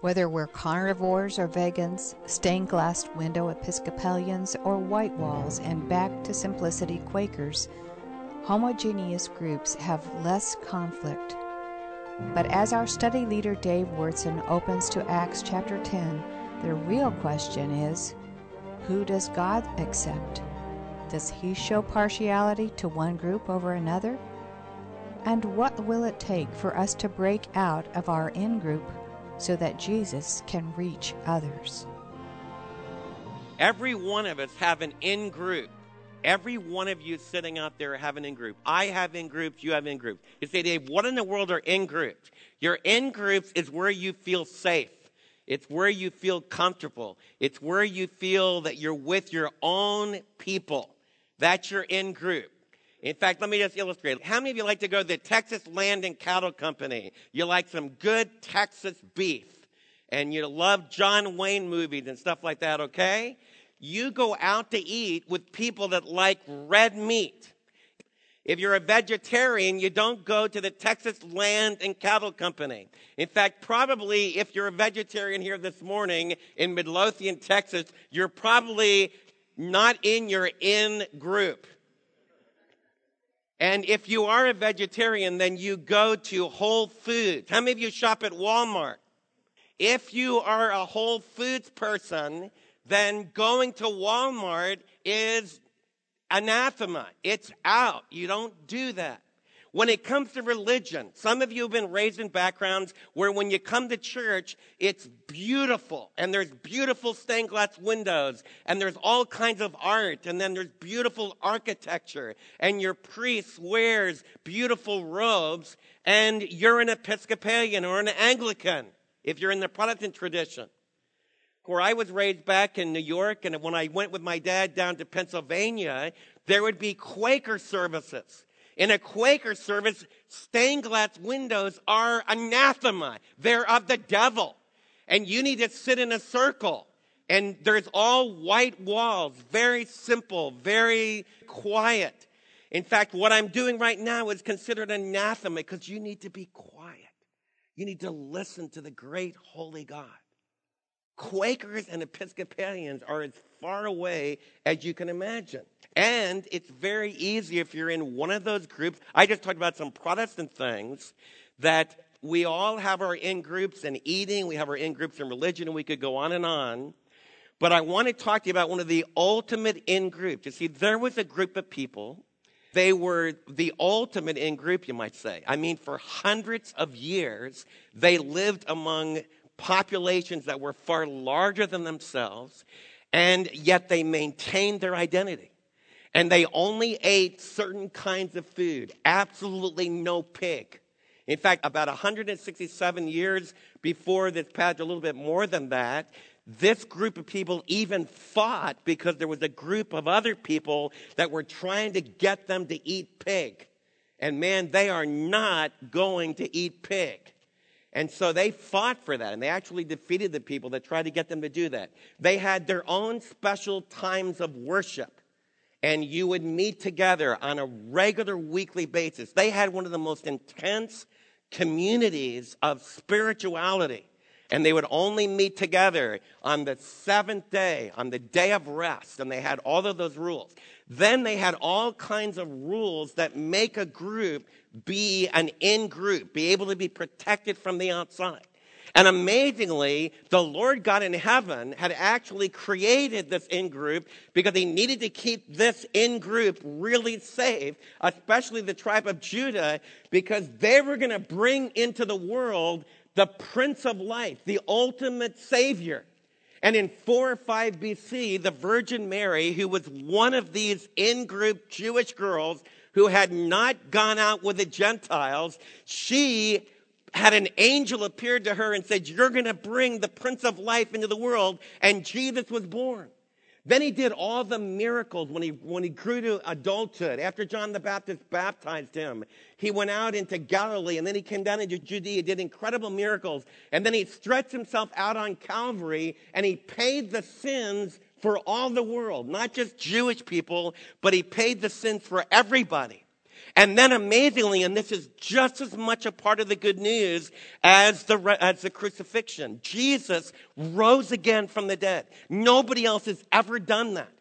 Whether we're carnivores or vegans, stained glass window Episcopalians, or white walls and back to simplicity Quakers, homogeneous groups have less conflict. But as our study leader Dave Wyrtzen opens to Acts chapter 10, the real question is who does God accept? Does he show partiality to one group over another? And what will it take for us to break out of our in group so that Jesus can reach others? Every one of us have an in group. Every one of you sitting out there have an in group. I have in groups, you have in groups. You say, Dave, what in the world are in groups? Your in groups is where you feel safe. It's where you feel comfortable. It's where you feel that you're with your own people. That's your in group. In fact, let me just illustrate. How many of you like to go to the Texas Land and Cattle Company? You like some good Texas beef and you love John Wayne movies and stuff like that, okay? You go out to eat with people that like red meat. If you're a vegetarian, you don't go to the Texas Land and Cattle Company. In fact, probably if you're a vegetarian here this morning in Midlothian, Texas, you're probably not in your in group. And if you are a vegetarian, then you go to Whole Foods. How many of you shop at Walmart? If you are a Whole Foods person, then going to Walmart is anathema. It's out. You don't do that. When it comes to religion, some of you have been raised in backgrounds where when you come to church, it's beautiful and there's beautiful stained glass windows and there's all kinds of art and then there's beautiful architecture and your priest wears beautiful robes and you're an Episcopalian or an Anglican if you're in the Protestant tradition. Where I was raised back in New York and when I went with my dad down to Pennsylvania, there would be Quaker services. In a Quaker service, stained glass windows are anathema. They're of the devil. And you need to sit in a circle. And there's all white walls, very simple, very quiet. In fact, what I'm doing right now is considered anathema because you need to be quiet. You need to listen to the great holy God. Quakers and Episcopalians are as far away as you can imagine. And it's very easy if you're in one of those groups. I just talked about some Protestant things that we all have our in groups in eating, we have our in groups in religion, and we could go on and on. But I want to talk to you about one of the ultimate in groups. You see, there was a group of people. They were the ultimate in group, you might say. I mean, for hundreds of years, they lived among populations that were far larger than themselves, and yet they maintained their identity. And they only ate certain kinds of food, absolutely no pig. In fact, about 167 years before this passage, a little bit more than that, this group of people even fought because there was a group of other people that were trying to get them to eat pig. And man, they are not going to eat pig. And so they fought for that, and they actually defeated the people that tried to get them to do that. They had their own special times of worship, and you would meet together on a regular weekly basis. They had one of the most intense communities of spirituality, and they would only meet together on the seventh day, on the day of rest, and they had all of those rules. Then they had all kinds of rules that make a group be an in group, be able to be protected from the outside. And amazingly, the Lord God in heaven had actually created this in group because he needed to keep this in group really safe, especially the tribe of Judah, because they were going to bring into the world the Prince of Life, the ultimate Savior. And in 4 or 5 BC, the Virgin Mary, who was one of these in group Jewish girls who had not gone out with the Gentiles, she had an angel appeared to her and said, You're going to bring the Prince of Life into the world. And Jesus was born. Then he did all the miracles when he, when he grew to adulthood. After John the Baptist baptized him, he went out into Galilee and then he came down into Judea, did incredible miracles. And then he stretched himself out on Calvary and he paid the sins for all the world, not just Jewish people, but he paid the sins for everybody. And then amazingly, and this is just as much a part of the good news as the, as the crucifixion, Jesus rose again from the dead. Nobody else has ever done that.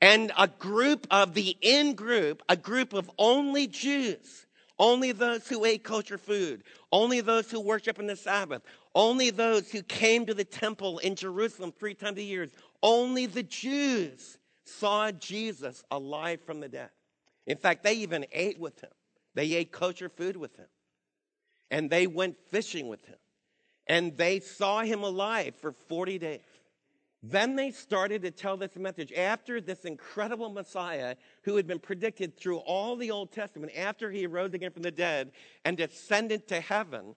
And a group of the in group, a group of only Jews, only those who ate kosher food, only those who worship in the Sabbath, only those who came to the temple in Jerusalem three times a year, only the Jews saw Jesus alive from the dead. In fact, they even ate with him. They ate kosher food with him. And they went fishing with him. And they saw him alive for 40 days. Then they started to tell this message after this incredible Messiah who had been predicted through all the Old Testament, after he rose again from the dead and ascended to heaven,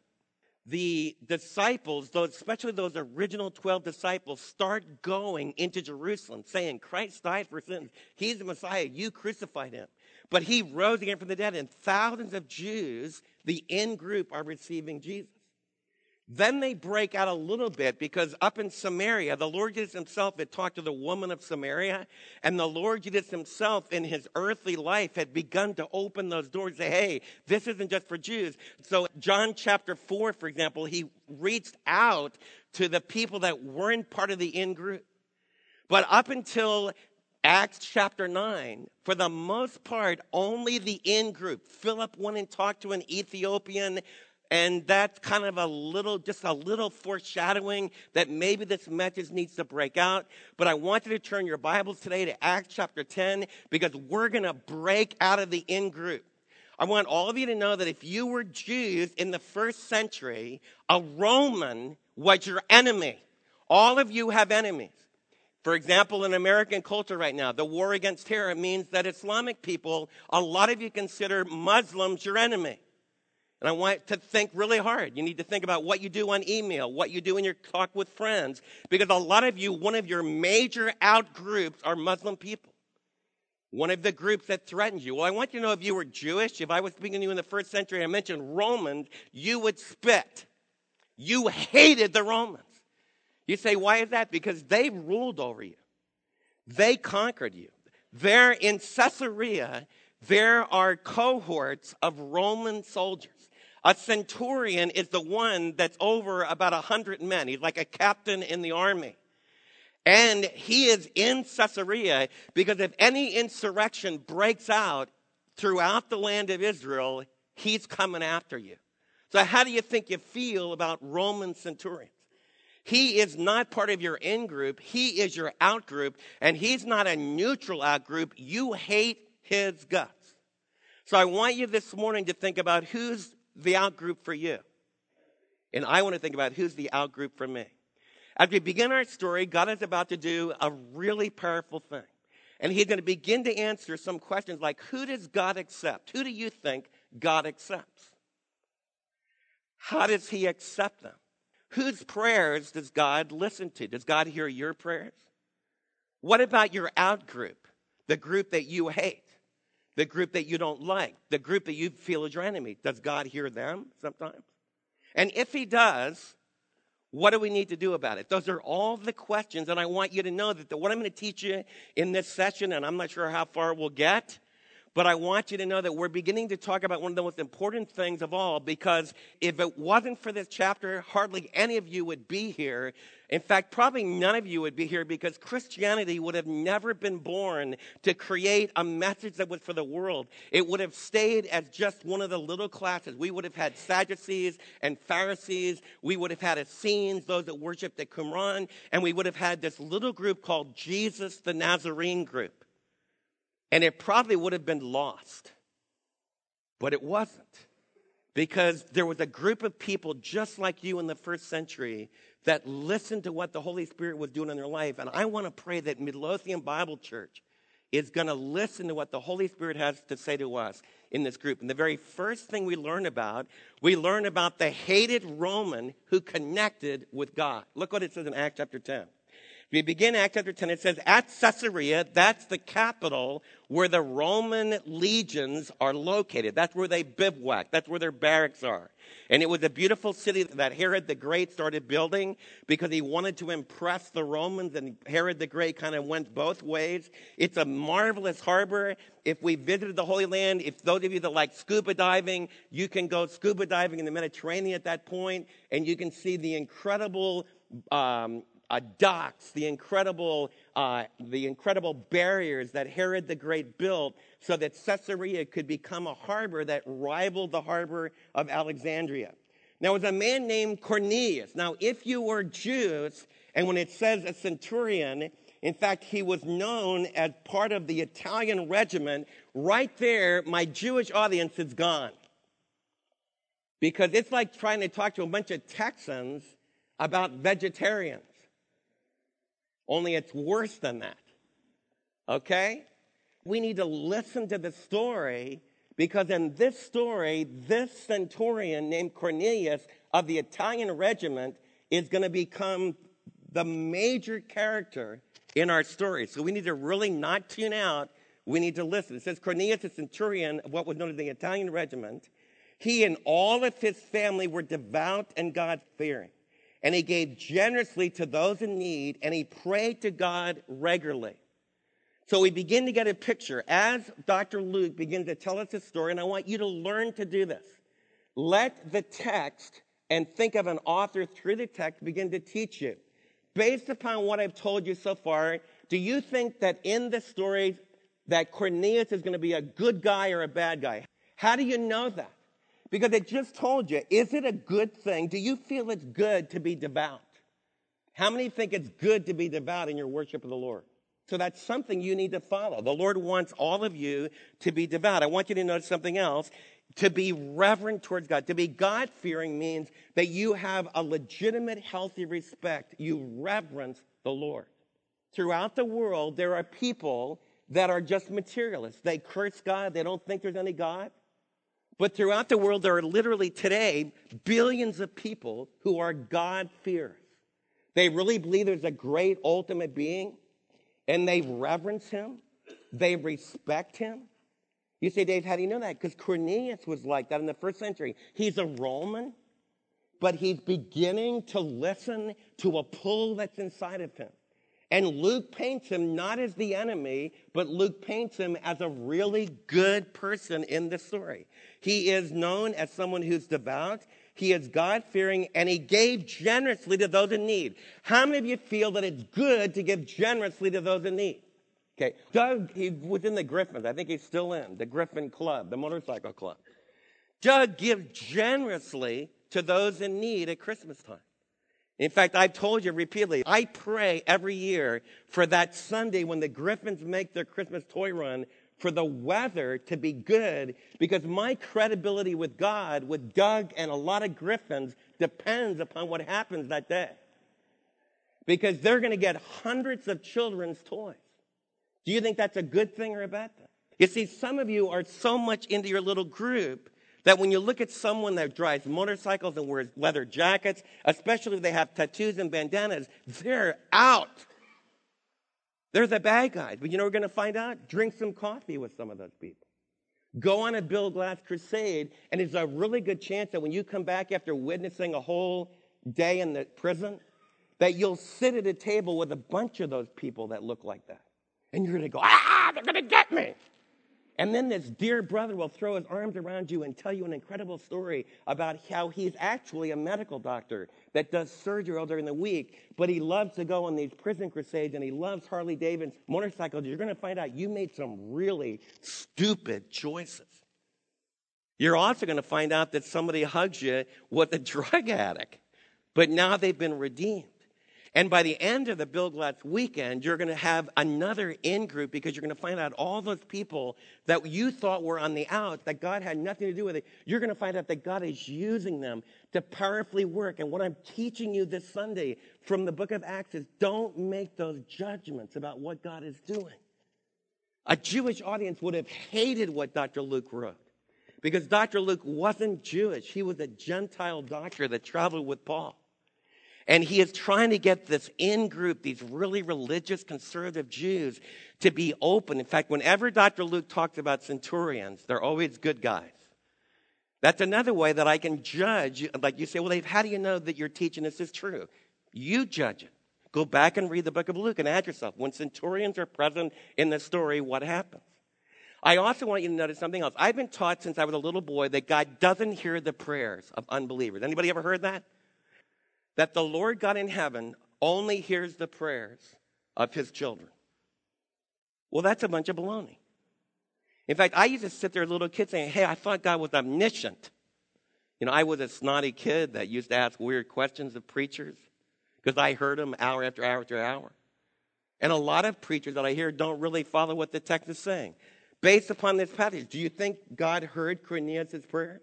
the disciples, especially those original 12 disciples, start going into Jerusalem saying, Christ died for sins. He's the Messiah. You crucified him. But he rose again from the dead, and thousands of Jews, the in group, are receiving Jesus. Then they break out a little bit because up in Samaria, the Lord Jesus himself had talked to the woman of Samaria, and the Lord Jesus himself in his earthly life had begun to open those doors say, hey, this isn't just for Jews. So, John chapter 4, for example, he reached out to the people that weren't part of the in group. But up until Acts chapter 9, for the most part, only the in group. Philip went and talked to an Ethiopian and that's kind of a little, just a little foreshadowing that maybe this message needs to break out. But I want you to turn your Bibles today to Acts chapter 10 because we're going to break out of the in group. I want all of you to know that if you were Jews in the first century, a Roman was your enemy. All of you have enemies. For example, in American culture right now, the war against terror means that Islamic people, a lot of you consider Muslims your enemy. And I want to think really hard. You need to think about what you do on email, what you do in your talk with friends, because a lot of you, one of your major out groups are Muslim people. One of the groups that threatens you. Well, I want you to know if you were Jewish, if I was speaking to you in the first century, I mentioned Romans, you would spit. You hated the Romans. You say, why is that? Because they ruled over you. They conquered you. There in Caesarea, there are cohorts of Roman soldiers. A centurion is the one that's over about a hundred men. He's like a captain in the army. And he is in Caesarea because if any insurrection breaks out throughout the land of Israel, he's coming after you. So how do you think you feel about Roman centurions? He is not part of your in group. He is your out group, and he's not a neutral out group. You hate his guts. So I want you this morning to think about who's the out group for you. And I want to think about who's the out group for me. As we begin our story, God is about to do a really powerful thing. And he's going to begin to answer some questions like who does God accept? Who do you think God accepts? How does he accept them? Whose prayers does God listen to? Does God hear your prayers? What about your out group, the group that you hate? the group that you don't like, the group that you feel is your enemy. Does God hear them sometimes? And if He does, what do we need to do about it? Those are all the questions, and I want you to know that the, what I'm going to teach you in this session, and I'm not sure how far we'll get, but I want you to know that we're beginning to talk about one of the most important things of all because if it wasn't for this chapter, hardly any of you would be here. In fact, probably none of you would be here because Christianity would have never been born to create a message that was for the world. It would have stayed as just one of the little classes. We would have had Sadducees and Pharisees. We would have had Essenes, those that worshiped at Qumran. And we would have had this little group called Jesus the Nazarene group. And it probably would have been lost. But it wasn't. Because there was a group of people just like you in the first century that listened to what the Holy Spirit was doing in their life. And I want to pray that Midlothian Bible Church is going to listen to what the Holy Spirit has to say to us in this group. And the very first thing we learn about, we learn about the hated Roman who connected with God. Look what it says in Acts chapter 10. We begin Acts chapter 10. It says, at Caesarea, that's the capital where the Roman legions are located. That's where they bivouac. That's where their barracks are. And it was a beautiful city that Herod the Great started building because he wanted to impress the Romans, and Herod the Great kind of went both ways. It's a marvelous harbor. If we visited the Holy Land, if those of you that like scuba diving, you can go scuba diving in the Mediterranean at that point, and you can see the incredible um, uh, docks, the incredible, uh, the incredible barriers that Herod the Great built so that Caesarea could become a harbor that rivaled the harbor of Alexandria. Now, was a man named Cornelius. Now, if you were Jews, and when it says a centurion, in fact, he was known as part of the Italian regiment. Right there, my Jewish audience is gone. Because it's like trying to talk to a bunch of Texans about vegetarians. Only it's worse than that. Okay? We need to listen to the story because in this story, this centurion named Cornelius of the Italian regiment is going to become the major character in our story. So we need to really not tune out. We need to listen. It says Cornelius, a centurion of what was known as the Italian regiment, he and all of his family were devout and God fearing and he gave generously to those in need, and he prayed to God regularly. So we begin to get a picture as Dr. Luke begins to tell us his story, and I want you to learn to do this. Let the text and think of an author through the text begin to teach you. Based upon what I've told you so far, do you think that in the story that Cornelius is going to be a good guy or a bad guy? How do you know that? Because it just told you, is it a good thing? Do you feel it's good to be devout? How many think it's good to be devout in your worship of the Lord? So that's something you need to follow. The Lord wants all of you to be devout. I want you to notice something else. To be reverent towards God, to be God fearing means that you have a legitimate, healthy respect. You reverence the Lord. Throughout the world, there are people that are just materialists. They curse God. They don't think there's any God. But throughout the world, there are literally today billions of people who are God-fearers. They really believe there's a great ultimate being and they reverence him. They respect him. You say, Dave, how do you know that? Because Cornelius was like that in the first century. He's a Roman, but he's beginning to listen to a pull that's inside of him. And Luke paints him not as the enemy, but Luke paints him as a really good person in the story. He is known as someone who's devout. He is God fearing and he gave generously to those in need. How many of you feel that it's good to give generously to those in need? Okay. Doug, he was in the Griffins. I think he's still in the Griffin Club, the motorcycle club. Doug gives generously to those in need at Christmas time. In fact, I've told you repeatedly, I pray every year for that Sunday when the Griffins make their Christmas toy run for the weather to be good because my credibility with God, with Doug and a lot of Griffins, depends upon what happens that day. Because they're going to get hundreds of children's toys. Do you think that's a good thing or a bad thing? You see, some of you are so much into your little group that when you look at someone that drives motorcycles and wears leather jackets, especially if they have tattoos and bandanas, they're out. They're the bad guys. But you know we're going to find out? Drink some coffee with some of those people. Go on a Bill Glass crusade, and it's a really good chance that when you come back after witnessing a whole day in the prison, that you'll sit at a table with a bunch of those people that look like that. And you're going to go, ah, they're going to get me. And then this dear brother will throw his arms around you and tell you an incredible story about how he's actually a medical doctor that does surgery all during the week, but he loves to go on these prison crusades and he loves Harley Davidson motorcycles. You're going to find out you made some really stupid choices. You're also going to find out that somebody hugs you with a drug addict, but now they've been redeemed. And by the end of the Bill Glass weekend, you're going to have another in group because you're going to find out all those people that you thought were on the out, that God had nothing to do with it. You're going to find out that God is using them to powerfully work. And what I'm teaching you this Sunday from the book of Acts is don't make those judgments about what God is doing. A Jewish audience would have hated what Dr. Luke wrote because Dr. Luke wasn't Jewish. He was a Gentile doctor that traveled with Paul. And he is trying to get this in group, these really religious conservative Jews, to be open. In fact, whenever Dr. Luke talks about centurions, they're always good guys. That's another way that I can judge. Like you say, well, Dave, how do you know that you're teaching this is true? You judge it. Go back and read the book of Luke and ask yourself when centurions are present in the story, what happens? I also want you to notice something else. I've been taught since I was a little boy that God doesn't hear the prayers of unbelievers. Anybody ever heard that? That the Lord God in heaven only hears the prayers of his children. Well, that's a bunch of baloney. In fact, I used to sit there little kid saying, Hey, I thought God was omniscient. You know, I was a snotty kid that used to ask weird questions of preachers because I heard them hour after hour after hour. And a lot of preachers that I hear don't really follow what the text is saying. Based upon this passage, do you think God heard Cornelius' prayers?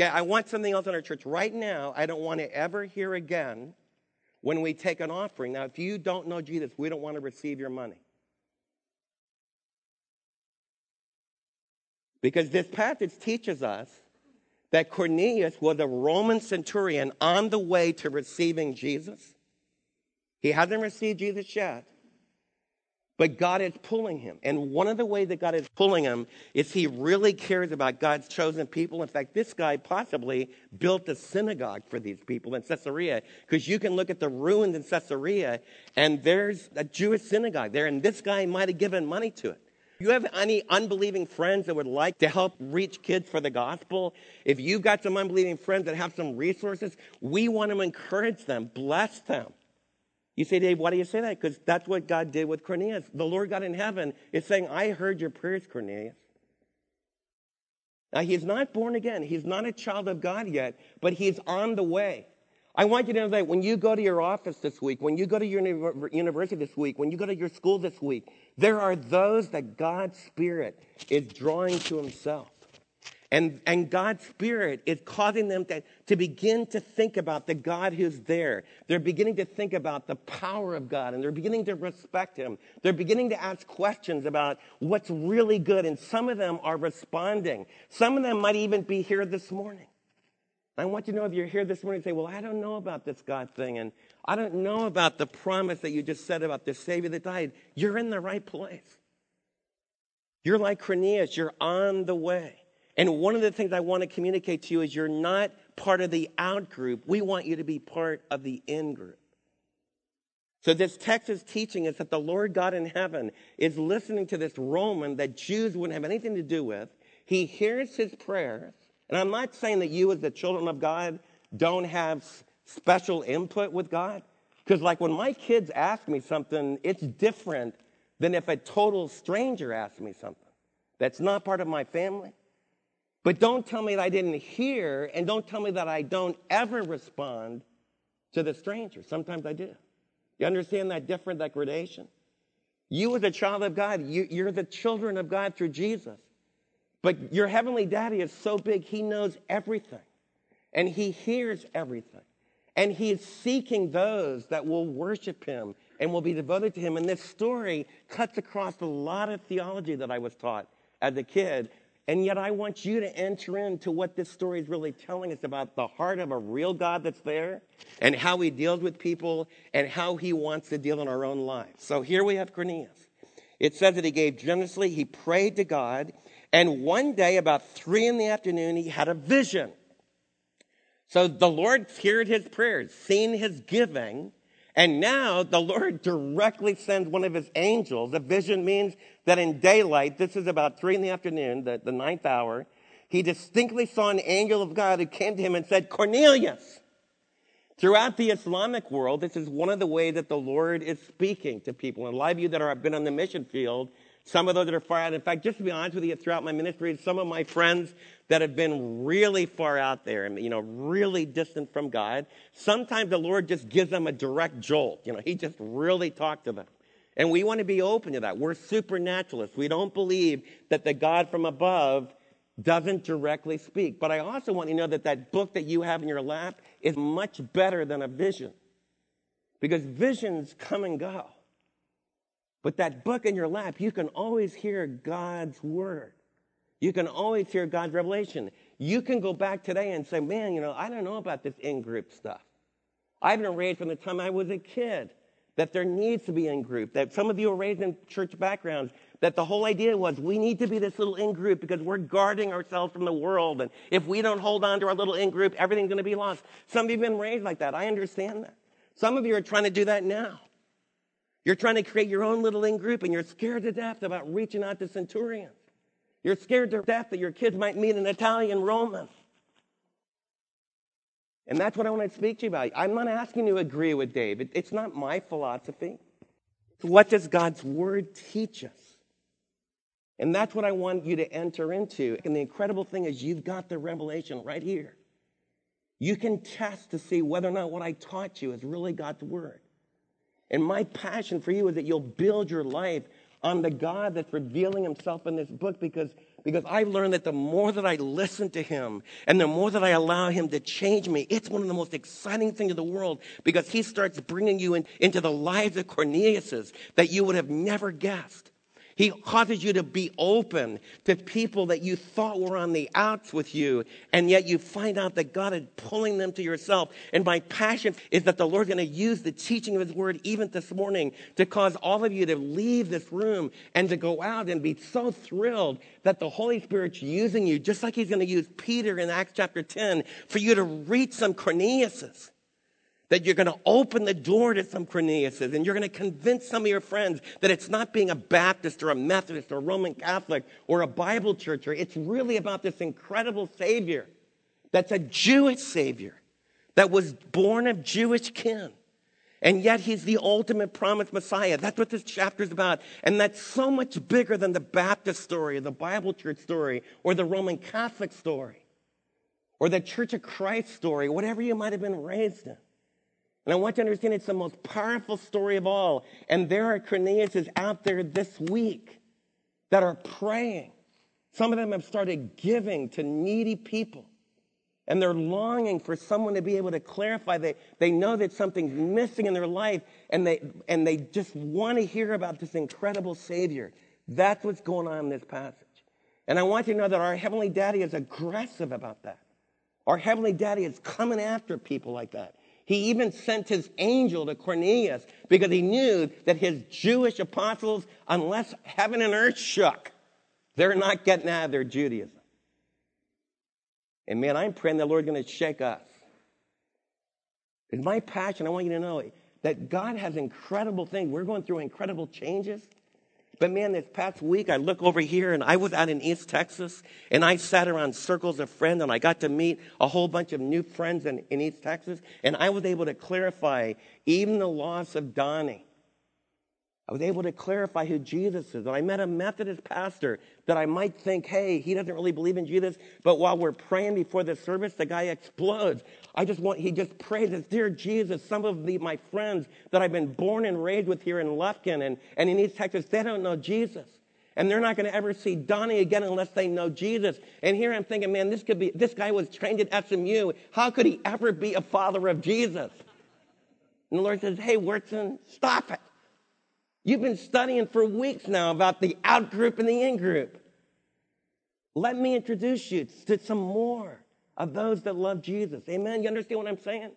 Okay, I want something else in our church. Right now, I don't want to ever hear again when we take an offering. Now, if you don't know Jesus, we don't want to receive your money. Because this passage teaches us that Cornelius was a Roman centurion on the way to receiving Jesus. He hasn't received Jesus yet, but God is pulling him. And one of the ways that God is pulling him is he really cares about God's chosen people. In fact, this guy possibly built a synagogue for these people in Caesarea because you can look at the ruins in Caesarea and there's a Jewish synagogue there, and this guy might have given money to it you have any unbelieving friends that would like to help reach kids for the gospel, if you've got some unbelieving friends that have some resources, we want to encourage them, bless them. You say, Dave, why do you say that? Because that's what God did with Cornelius. The Lord God in heaven is saying, I heard your prayers, Cornelius. Now, he's not born again. He's not a child of God yet, but he's on the way. I want you to know that when you go to your office this week, when you go to your university this week, when you go to your school this week, there are those that God's Spirit is drawing to Himself. And, and God's Spirit is causing them to, to begin to think about the God who's there. They're beginning to think about the power of God and they're beginning to respect Him. They're beginning to ask questions about what's really good. And some of them are responding. Some of them might even be here this morning. I want you to know if you're here this morning and say, Well, I don't know about this God thing, and I don't know about the promise that you just said about the Savior that died. You're in the right place. You're like Cornelius, you're on the way. And one of the things I want to communicate to you is you're not part of the out group. We want you to be part of the in group. So, this text is teaching us that the Lord God in heaven is listening to this Roman that Jews wouldn't have anything to do with. He hears his prayers. And I'm not saying that you, as the children of God, don't have special input with God. Because, like, when my kids ask me something, it's different than if a total stranger asked me something that's not part of my family. But don't tell me that I didn't hear, and don't tell me that I don't ever respond to the stranger. Sometimes I do. You understand that different, that gradation? You, as a child of God, you, are the children of God through Jesus. But your heavenly daddy is so big, he knows everything and he hears everything. And he is seeking those that will worship him and will be devoted to him. And this story cuts across a lot of theology that I was taught as a kid. And yet, I want you to enter into what this story is really telling us about the heart of a real God that's there and how he deals with people and how he wants to deal in our own lives. So here we have Cornelius. It says that he gave generously, he prayed to God, and one day, about three in the afternoon, he had a vision. So the Lord heard his prayers, seen his giving, and now the Lord directly sends one of his angels. A vision means that in daylight, this is about three in the afternoon, the, the ninth hour, he distinctly saw an angel of God who came to him and said, Cornelius. Throughout the Islamic world, this is one of the ways that the Lord is speaking to people. And a lot of you that are, have been on the mission field, some of those that are far out. In fact, just to be honest with you, throughout my ministry, some of my friends that have been really far out there and, you know, really distant from God, sometimes the Lord just gives them a direct jolt. You know, He just really talked to them. And we want to be open to that. We're supernaturalists. We don't believe that the God from above doesn't directly speak. But I also want you to know that that book that you have in your lap is much better than a vision. Because visions come and go. But that book in your lap, you can always hear God's word. You can always hear God's revelation. You can go back today and say, man, you know, I don't know about this in group stuff. I've been raised from the time I was a kid that there needs to be in group, that some of you are raised in church backgrounds, that the whole idea was we need to be this little in group because we're guarding ourselves from the world. And if we don't hold on to our little in group, everything's going to be lost. Some of you have been raised like that. I understand that. Some of you are trying to do that now. You're trying to create your own little in group and you're scared to death about reaching out to centurions. You're scared to death that your kids might meet an Italian Roman. And that's what I want to speak to you about. I'm not asking you to agree with David. It's not my philosophy. What does God's word teach us? And that's what I want you to enter into. And the incredible thing is, you've got the revelation right here. You can test to see whether or not what I taught you is really God's word. And my passion for you is that you'll build your life on the God that's revealing himself in this book because because I've learned that the more that I listen to him and the more that I allow him to change me, it's one of the most exciting things in the world because he starts bringing you in, into the lives of Cornelius's that you would have never guessed. He causes you to be open to people that you thought were on the outs with you, and yet you find out that God is pulling them to yourself. And my passion is that the Lord's going to use the teaching of His Word even this morning to cause all of you to leave this room and to go out and be so thrilled that the Holy Spirit's using you, just like He's going to use Peter in Acts chapter 10, for you to reach some Corneliuses that you're going to open the door to some Corneliuses and you're going to convince some of your friends that it's not being a Baptist or a Methodist or a Roman Catholic or a Bible churcher. It's really about this incredible Savior that's a Jewish Savior that was born of Jewish kin. And yet he's the ultimate promised Messiah. That's what this chapter is about. And that's so much bigger than the Baptist story, or the Bible church story, or the Roman Catholic story, or the Church of Christ story, whatever you might have been raised in. And I want you to understand it's the most powerful story of all. And there are Corneliuses out there this week that are praying. Some of them have started giving to needy people. And they're longing for someone to be able to clarify. They, they know that something's missing in their life, and they, and they just want to hear about this incredible Savior. That's what's going on in this passage. And I want you to know that our Heavenly Daddy is aggressive about that. Our Heavenly Daddy is coming after people like that. He even sent his angel to Cornelius because he knew that his Jewish apostles, unless heaven and earth shook, they're not getting out of their Judaism. And man, I'm praying the Lord's going to shake us. It's my passion. I want you to know that God has incredible things. We're going through incredible changes. But man, this past week I look over here and I was out in East Texas and I sat around circles of friends and I got to meet a whole bunch of new friends in, in East Texas and I was able to clarify even the loss of Donnie I was able to clarify who Jesus is. And I met a Methodist pastor that I might think, hey, he doesn't really believe in Jesus. But while we're praying before the service, the guy explodes. I just want, he just prays, Dear Jesus, some of the, my friends that I've been born and raised with here in Lufkin and, and in East Texas, they don't know Jesus. And they're not going to ever see Donnie again unless they know Jesus. And here I'm thinking, man, this could be, this guy was trained at SMU. How could he ever be a father of Jesus? And the Lord says, hey, Wyrtzen, stop it. You've been studying for weeks now about the out group and the in group. Let me introduce you to some more of those that love Jesus. Amen. You understand what I'm saying?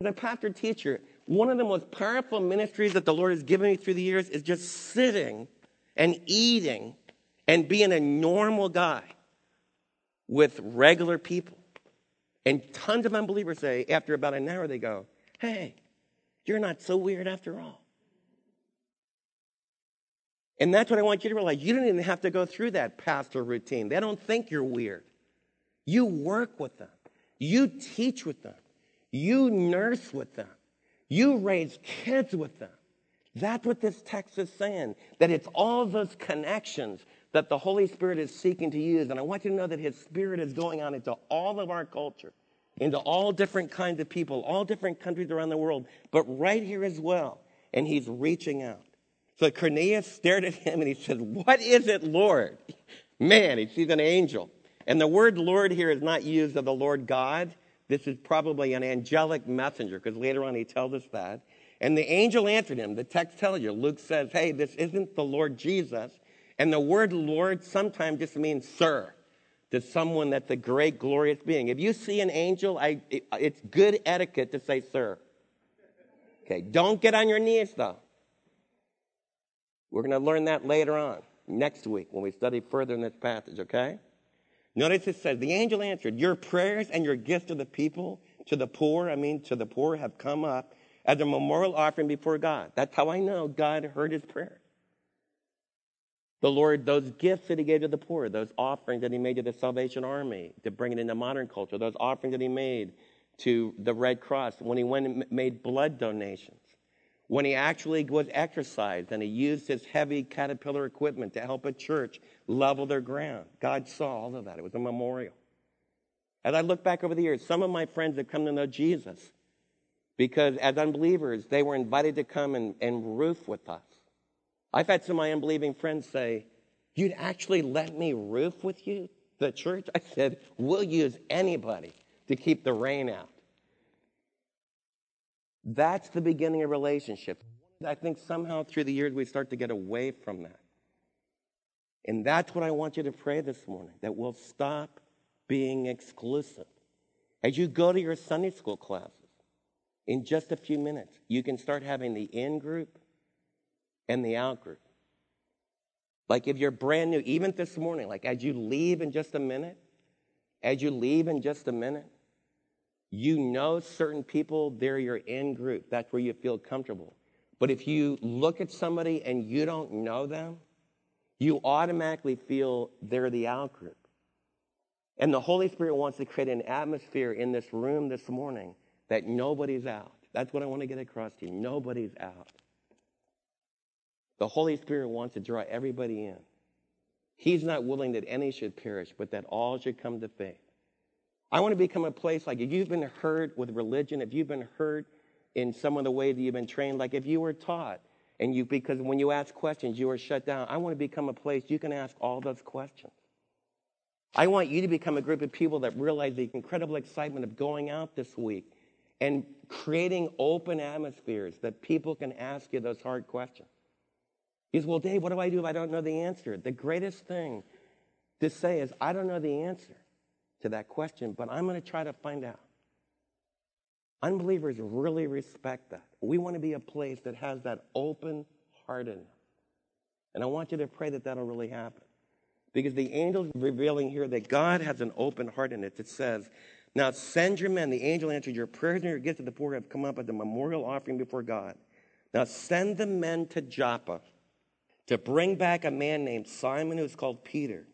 As a pastor teacher, one of the most powerful ministries that the Lord has given me through the years is just sitting and eating and being a normal guy with regular people. And tons of unbelievers say, after about an hour, they go, Hey, you're not so weird after all. And that's what I want you to realize. You don't even have to go through that pastor routine. They don't think you're weird. You work with them. You teach with them. You nurse with them. You raise kids with them. That's what this text is saying. That it's all those connections that the Holy Spirit is seeking to use. And I want you to know that His Spirit is going on into all of our culture, into all different kinds of people, all different countries around the world, but right here as well. And He's reaching out. So Cornelius stared at him and he said, What is it, Lord? Man, he sees an angel. And the word Lord here is not used of the Lord God. This is probably an angelic messenger, because later on he tells us that. And the angel answered him. The text tells you, Luke says, Hey, this isn't the Lord Jesus. And the word Lord sometimes just means sir to someone that's a great, glorious being. If you see an angel, I, it, it's good etiquette to say sir. Okay, don't get on your knees though. We're going to learn that later on, next week, when we study further in this passage, okay? Notice it says, The angel answered, Your prayers and your gifts to the people, to the poor, I mean, to the poor, have come up as a memorial offering before God. That's how I know God heard his prayer. The Lord, those gifts that he gave to the poor, those offerings that he made to the Salvation Army to bring it into modern culture, those offerings that he made to the Red Cross when he went and made blood donations, when he actually was exercised and he used his heavy caterpillar equipment to help a church level their ground. God saw all of that. It was a memorial. As I look back over the years, some of my friends have come to know Jesus because as unbelievers, they were invited to come and, and roof with us. I've had some of my unbelieving friends say, You'd actually let me roof with you, the church? I said, We'll use anybody to keep the rain out. That's the beginning of relationship. I think somehow through the years we start to get away from that. And that's what I want you to pray this morning that we'll stop being exclusive. As you go to your Sunday school classes, in just a few minutes, you can start having the in group and the out group. Like if you're brand new, even this morning, like as you leave in just a minute, as you leave in just a minute, you know certain people, they're your in group. That's where you feel comfortable. But if you look at somebody and you don't know them, you automatically feel they're the out group. And the Holy Spirit wants to create an atmosphere in this room this morning that nobody's out. That's what I want to get across to you. Nobody's out. The Holy Spirit wants to draw everybody in. He's not willing that any should perish, but that all should come to faith. I want to become a place like if you've been hurt with religion, if you've been hurt in some of the way that you've been trained, like if you were taught and you, because when you ask questions, you are shut down. I want to become a place you can ask all those questions. I want you to become a group of people that realize the incredible excitement of going out this week and creating open atmospheres that people can ask you those hard questions. He says, Well, Dave, what do I do if I don't know the answer? The greatest thing to say is, I don't know the answer to that question, but I'm going to try to find out. Unbelievers really respect that. We want to be a place that has that open heartedness. And I want you to pray that that'll really happen. Because the angel is revealing here that God has an open heart in it. It says, Now send your men. The angel answered, Your prayers and your gifts to the poor have come up as a memorial offering before God. Now send the men to Joppa to bring back a man named Simon who's called Peter.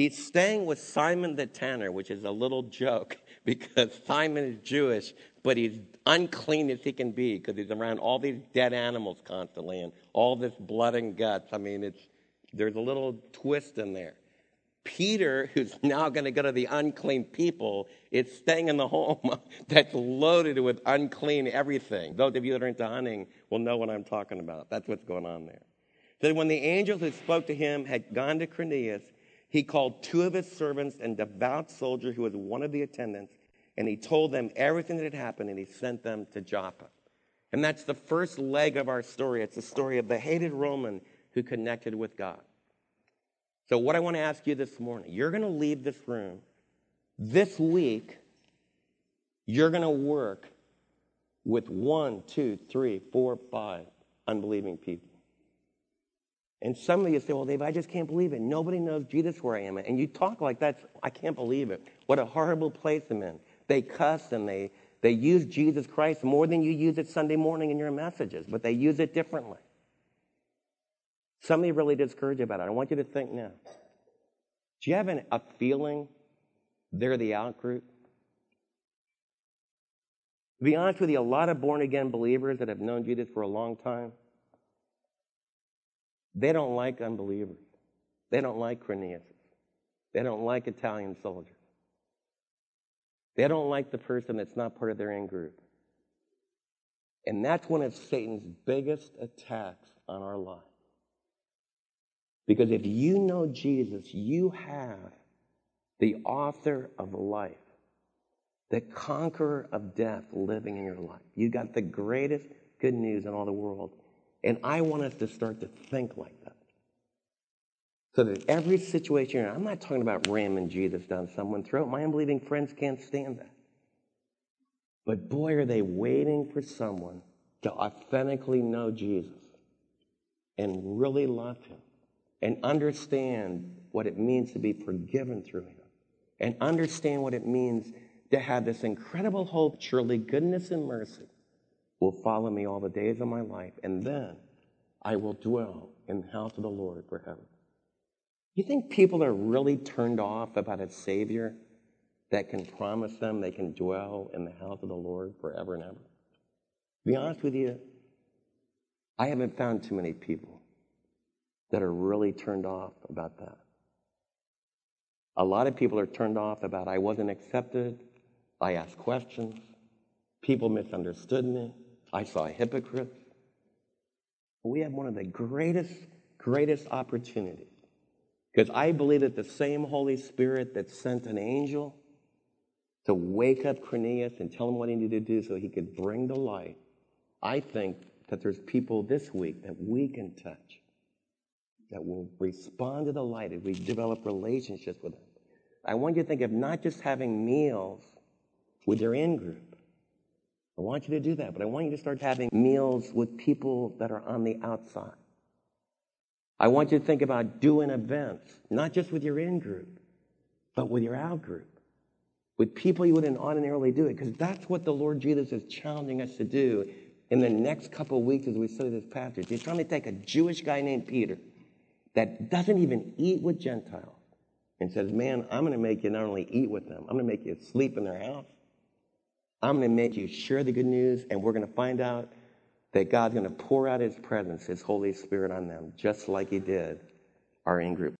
He's staying with Simon the tanner, which is a little joke because Simon is Jewish, but he's unclean as he can be because he's around all these dead animals constantly and all this blood and guts. I mean, it's, there's a little twist in there. Peter, who's now going to go to the unclean people, is staying in the home that's loaded with unclean everything. Those of you that are into hunting will know what I'm talking about. That's what's going on there. That when the angels who spoke to him had gone to Cornelius, he called two of his servants and devout soldier who was one of the attendants, and he told them everything that had happened, and he sent them to Joppa. And that's the first leg of our story. It's the story of the hated Roman who connected with God. So, what I want to ask you this morning, you're going to leave this room this week, you're going to work with one, two, three, four, five unbelieving people. And some of you say, well, Dave, I just can't believe it. Nobody knows Jesus where I am. And you talk like that. I can't believe it. What a horrible place I'm in. They cuss and they, they use Jesus Christ more than you use it Sunday morning in your messages, but they use it differently. Some of you really discouraged about it. I want you to think now. Do you have an, a feeling they're the out group? To be honest with you, a lot of born again believers that have known Jesus for a long time, they don't like unbelievers. They don't like Cornelius. They don't like Italian soldiers. They don't like the person that's not part of their in group. And that's one of Satan's biggest attacks on our lives. Because if you know Jesus, you have the author of life, the conqueror of death living in your life. You've got the greatest good news in all the world. And I want us to start to think like that. So that every situation, I'm not talking about ramming Jesus down someone's throat. My unbelieving friends can't stand that. But boy, are they waiting for someone to authentically know Jesus and really love him and understand what it means to be forgiven through him and understand what it means to have this incredible hope, surely goodness and mercy will follow me all the days of my life, and then I will dwell in the house of the Lord forever. You think people are really turned off about a Savior that can promise them they can dwell in the house of the Lord forever and ever? To be honest with you, I haven't found too many people that are really turned off about that. A lot of people are turned off about I wasn't accepted, I asked questions, people misunderstood me, I saw hypocrites. We have one of the greatest, greatest opportunities. Because I believe that the same Holy Spirit that sent an angel to wake up Cornelius and tell him what he needed to do so he could bring the light, I think that there's people this week that we can touch that will respond to the light if we develop relationships with them. I want you to think of not just having meals with your in group. I want you to do that, but I want you to start having meals with people that are on the outside. I want you to think about doing events, not just with your in group, but with your out group, with people you wouldn't ordinarily do it, because that's what the Lord Jesus is challenging us to do in the next couple of weeks as we study this passage. He's trying to take a Jewish guy named Peter that doesn't even eat with Gentiles and says, Man, I'm going to make you not only eat with them, I'm going to make you sleep in their house. I'm going to make you share the good news, and we're going to find out that God's going to pour out His presence, His Holy Spirit on them, just like He did our in group.